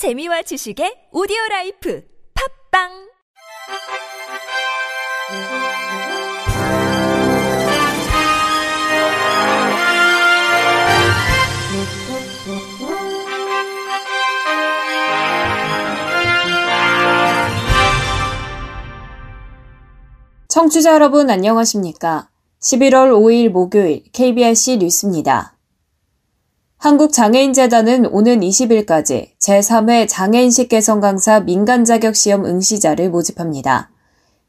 재미와 지식의 오디오 라이프 팝빵 청취자 여러분 안녕하십니까? 11월 5일 목요일 KBRC 뉴스입니다. 한국장애인재단은 오는 20일까지 제3회 장애인식 개선 강사 민간 자격 시험 응시자를 모집합니다.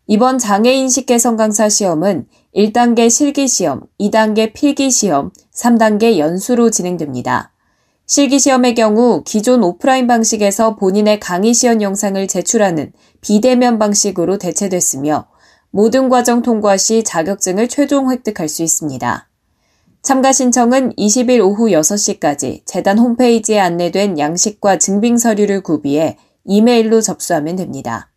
이번 장애인식 개선 강사 시험은 1단계 실기 시험, 2단계 필기 시험, 3단계 연수로 진행됩니다. 실기 시험의 경우 기존 오프라인 방식에서 본인의 강의 시연 영상을 제출하는 비대면 방식으로 대체됐으며 모든 과정 통과 시 자격증을 최종 획득할 수 있습니다. 참가 신청은 20일 오후 6시까지 재단 홈페이지에 안내된 양식과 증빙 서류를 구비해 이메일로 접수하면 됩니다.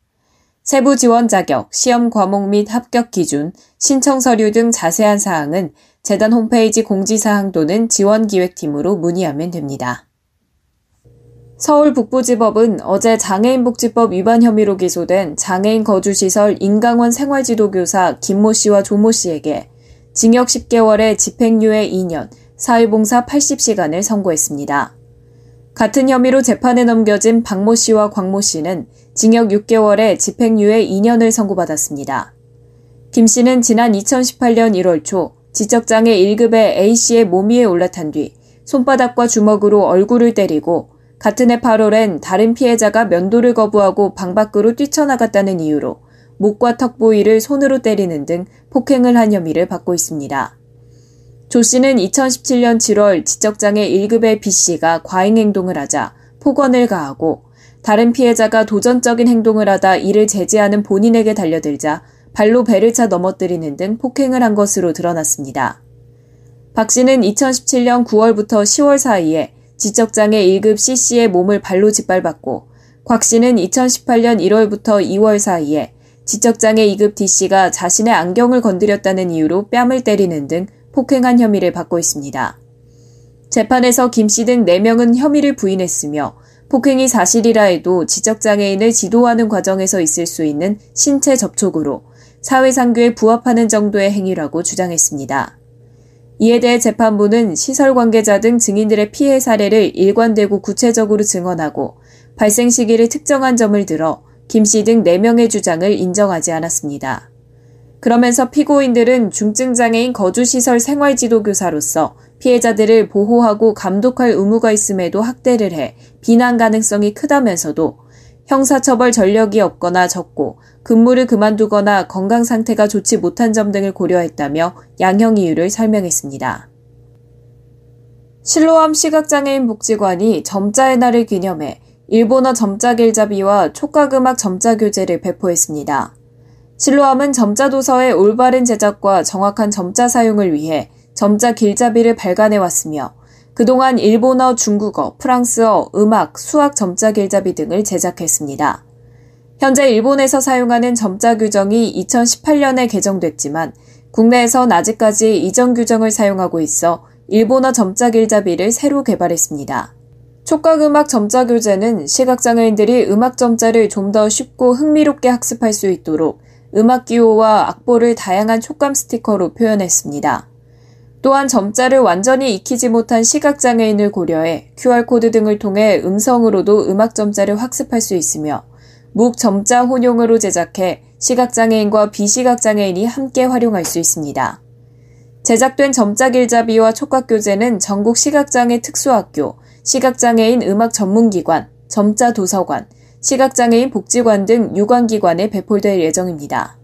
세부 지원 자격, 시험 과목 및 합격 기준, 신청 서류 등 자세한 사항은 재단 홈페이지 공지사항 또는 지원기획팀으로 문의하면 됩니다. 서울 북부지법은 어제 장애인복지법 위반 혐의로 기소된 장애인 거주시설 인강원 생활지도교사 김모 씨와 조모 씨에게 징역 10개월에 집행유예 2년, 사회봉사 80시간을 선고했습니다. 같은 혐의로 재판에 넘겨진 박모 씨와 광모 씨는 징역 6개월에 집행유예 2년을 선고받았습니다. 김 씨는 지난 2018년 1월 초 지적장애 1급의 A씨의 몸 위에 올라탄 뒤 손바닥과 주먹으로 얼굴을 때리고 같은 해 8월엔 다른 피해자가 면도를 거부하고 방 밖으로 뛰쳐나갔다는 이유로 목과 턱 부위를 손으로 때리는 등 폭행을 한 혐의를 받고 있습니다. 조 씨는 2017년 7월 지적장애 1급의 B 씨가 과잉 행동을 하자 폭언을 가하고 다른 피해자가 도전적인 행동을 하다 이를 제지하는 본인에게 달려들자 발로 배를 차 넘어뜨리는 등 폭행을 한 것으로 드러났습니다. 박 씨는 2017년 9월부터 10월 사이에 지적장애 1급 C씨의 몸을 발로 짓밟았고 곽 씨는 2018년 1월부터 2월 사이에 지적장애 2급 D씨가 자신의 안경을 건드렸다는 이유로 뺨을 때리는 등 폭행한 혐의를 받고 있습니다. 재판에서 김씨 등 4명은 혐의를 부인했으며 폭행이 사실이라 해도 지적장애인을 지도하는 과정에서 있을 수 있는 신체 접촉으로 사회상규에 부합하는 정도의 행위라고 주장했습니다. 이에 대해 재판부는 시설 관계자 등 증인들의 피해 사례를 일관되고 구체적으로 증언하고 발생 시기를 특정한 점을 들어 김 씨 등 4명의 주장을 인정하지 않았습니다. 그러면서 피고인들은 중증장애인 거주시설 생활지도교사로서 피해자들을 보호하고 감독할 의무가 있음에도 학대를 해 비난 가능성이 크다면서도 형사처벌 전력이 없거나 적고 근무를 그만두거나 건강 상태가 좋지 못한 점 등을 고려했다며 양형 이유를 설명했습니다. 실로암 시각장애인 복지관이 점자의 날을 기념해 일본어 점자 길잡이와 촉각음악 점자 교재를 배포했습니다. 실로암은 점자 도서의 올바른 제작과 정확한 점자 사용을 위해 점자 길잡이를 발간해 왔으며 그동안 일본어, 중국어, 프랑스어, 음악, 수학 점자 길잡이 등을 제작했습니다. 현재 일본에서 사용하는 점자 규정이 2018년에 개정됐지만 국내에선 아직까지 이전 규정을 사용하고 있어 일본어 점자 길잡이를 새로 개발했습니다. 촉각음악 점자 교재는 시각장애인들이 음악 점자를 좀 더 쉽고 흥미롭게 학습할 수 있도록 음악 기호와 악보를 다양한 촉감 스티커로 표현했습니다. 또한 점자를 완전히 익히지 못한 시각장애인을 고려해 QR코드 등을 통해 음성으로도 음악 점자를 학습할 수 있으며 묵 점자 혼용으로 제작해 시각장애인과 비시각장애인이 함께 활용할 수 있습니다. 제작된 점자 길잡이와 촉각 교재는 전국 시각장애 특수학교, 시각장애인 음악 전문기관, 점자 도서관, 시각장애인 복지관 등 유관기관에 배포될 예정입니다.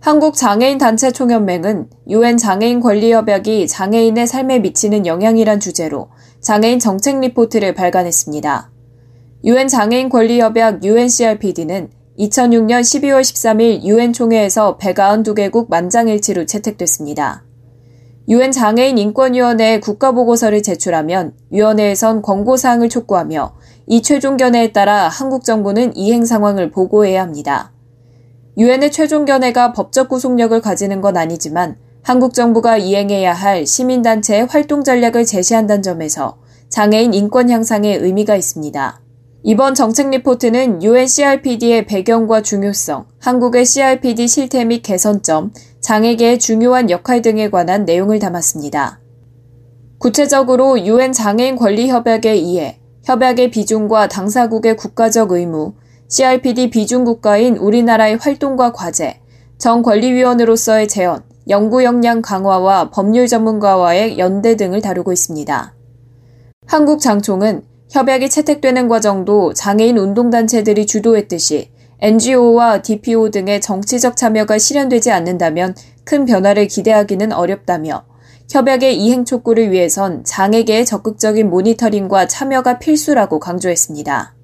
한국장애인 단체 총연맹은 유엔 장애인 권리협약이 장애인의 삶에 미치는 영향이란 주제로 장애인 정책 리포트를 발간했습니다. 유엔 장애인 권리협약 UNCRPD는 2006년 12월 13일 유엔 총회에서 192개국 만장일치로 채택됐습니다. 유엔 장애인 인권위원회에 국가보고서를 제출하면 위원회에선 권고사항을 촉구하며 이 최종 견해에 따라 한국 정부는 이행 상황을 보고해야 합니다. 유엔의 최종 견해가 법적 구속력을 가지는 건 아니지만 한국 정부가 이행해야 할 시민단체의 활동 전략을 제시한다는 점에서 장애인 인권 향상에 의미가 있습니다. 이번 정책 리포트는 UN CRPD의 배경과 중요성, 한국의 CRPD 실태 및 개선점, 장애계의 중요한 역할 등에 관한 내용을 담았습니다. 구체적으로 UN 장애인 권리 협약의 이해, 협약의 비중과 당사국의 국가적 의무, CRPD 비중 국가인 우리나라의 활동과 과제, 정권리위원으로서의 재현, 연구 역량 강화와 법률 전문가와의 연대 등을 다루고 있습니다. 한국장총은 협약이 채택되는 과정도 장애인 운동단체들이 주도했듯이 NGO와 DPO 등의 정치적 참여가 실현되지 않는다면 큰 변화를 기대하기는 어렵다며 협약의 이행 촉구를 위해선 장애계의 적극적인 모니터링과 참여가 필수라고 강조했습니다.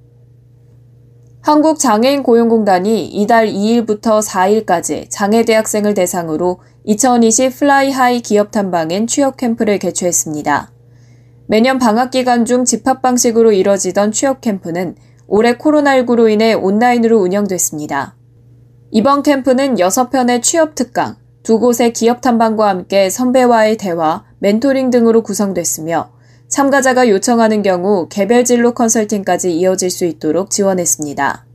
한국장애인 고용공단이 이달 2일부터 4일까지 장애대학생을 대상으로 2020 플라이하이 기업 탐방인 취업 캠프를 개최했습니다. 매년 방학 기간 중 집합 방식으로 이뤄지던 취업 캠프는 올해 코로나19로 인해 온라인으로 운영됐습니다. 이번 캠프는 6편의 취업 특강, 두 곳의 기업 탐방과 함께 선배와의 대화, 멘토링 등으로 구성됐으며 참가자가 요청하는 경우 개별 진로 컨설팅까지 이어질 수 있도록 지원했습니다.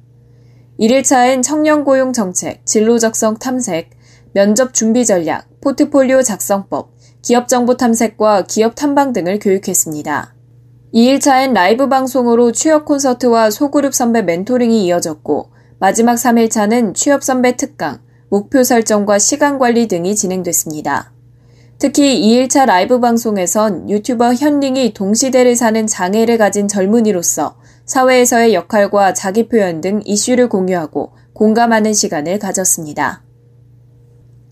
1일차엔 청년 고용 정책, 진로 적성 탐색, 면접 준비 전략, 포트폴리오 작성법, 기업 정보 탐색과 기업 탐방 등을 교육했습니다. 2일차엔 라이브 방송으로 취업 콘서트와 소그룹 선배 멘토링이 이어졌고, 마지막 3일차는 취업 선배 특강, 목표 설정과 시간 관리 등이 진행됐습니다. 특히 2일차 라이브 방송에선 유튜버 현링이 동시대를 사는 장애를 가진 젊은이로서 사회에서의 역할과 자기 표현 등 이슈를 공유하고 공감하는 시간을 가졌습니다.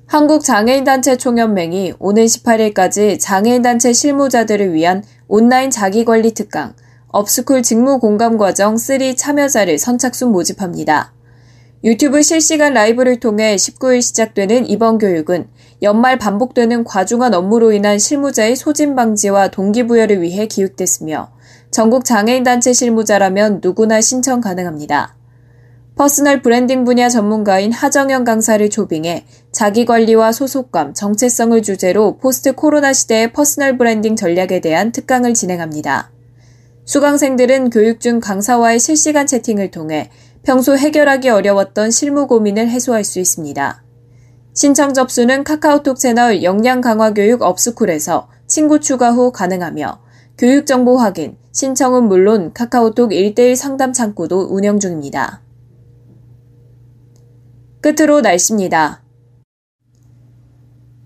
한국장애인단체 총연맹이 오는 18일까지 장애인단체 실무자들을 위한 온라인 자기관리 특강, 업스쿨 직무 공감 과정 3 참여자를 선착순 모집합니다. 유튜브 실시간 라이브를 통해 19일 시작되는 이번 교육은 연말 반복되는 과중한 업무로 인한 실무자의 소진 방지와 동기부여를 위해 기획됐으며 전국 장애인단체 실무자라면 누구나 신청 가능합니다. personal branding 분야 전문가인 하정현 강사를 초빙해 자기관리와 소속감, 정체성을 주제로 포스트 코로나 시대의 personal branding 전략에 대한 특강을 진행합니다. 수강생들은 교육 중 강사와의 실시간 채팅을 통해 평소 해결하기 어려웠던 실무 고민을 해소할 수 있습니다. 신청 접수는 카카오톡 채널 역량 강화 교육 업스쿨에서 친구 추가 후 가능하며 교육 정보 확인, 신청은 물론 카카오톡 1대1 상담 창구도 운영 중입니다. 끝으로 날씨입니다.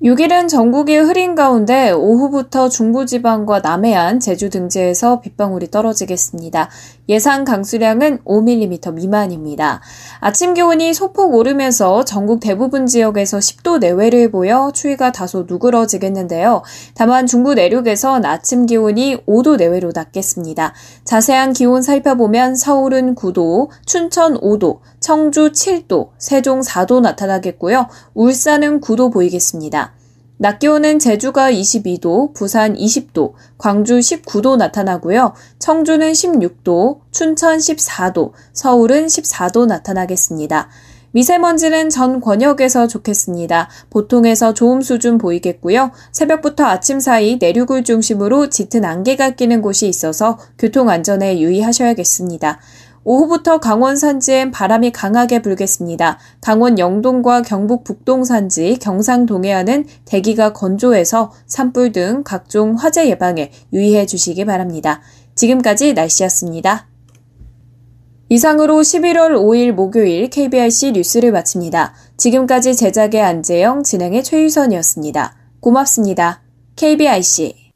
6일은 전국이 흐린 가운데 오후부터 중부지방과 남해안, 제주 등지에서 빗방울이 떨어지겠습니다. 예상 강수량은 5mm 미만입니다. 아침 기온이 소폭 오르면서 전국 대부분 지역에서 10도 내외를 보여 추위가 다소 누그러지겠는데요. 다만 중부 내륙에선 아침 기온이 5도 내외로 낮겠습니다. 자세한 기온 살펴보면 서울은 9도, 춘천 5도, 청주 7도, 세종 4도 나타나겠고요. 울산은 9도 보이겠습니다. 낮 기온은 제주가 22도, 부산 20도, 광주 19도 나타나고요. 청주는 16도, 춘천 14도, 서울은 14도 나타나겠습니다. 미세먼지는 전 권역에서 좋겠습니다. 보통에서 좋음 수준 보이겠고요. 새벽부터 아침 사이 내륙을 중심으로 짙은 안개가 끼는 곳이 있어서 교통 안전에 유의하셔야겠습니다. 오후부터 강원 산지엔 바람이 강하게 불겠습니다. 강원 영동과 경북 북동 산지, 경상 동해안은 대기가 건조해서 산불 등 각종 화재 예방에 유의해 주시기 바랍니다. 지금까지 날씨였습니다. 이상으로 11월 5일 목요일 KBRC 뉴스를 마칩니다. 지금까지 제작의 안재영, 진행의 최유선이었습니다. 고맙습니다. KBRC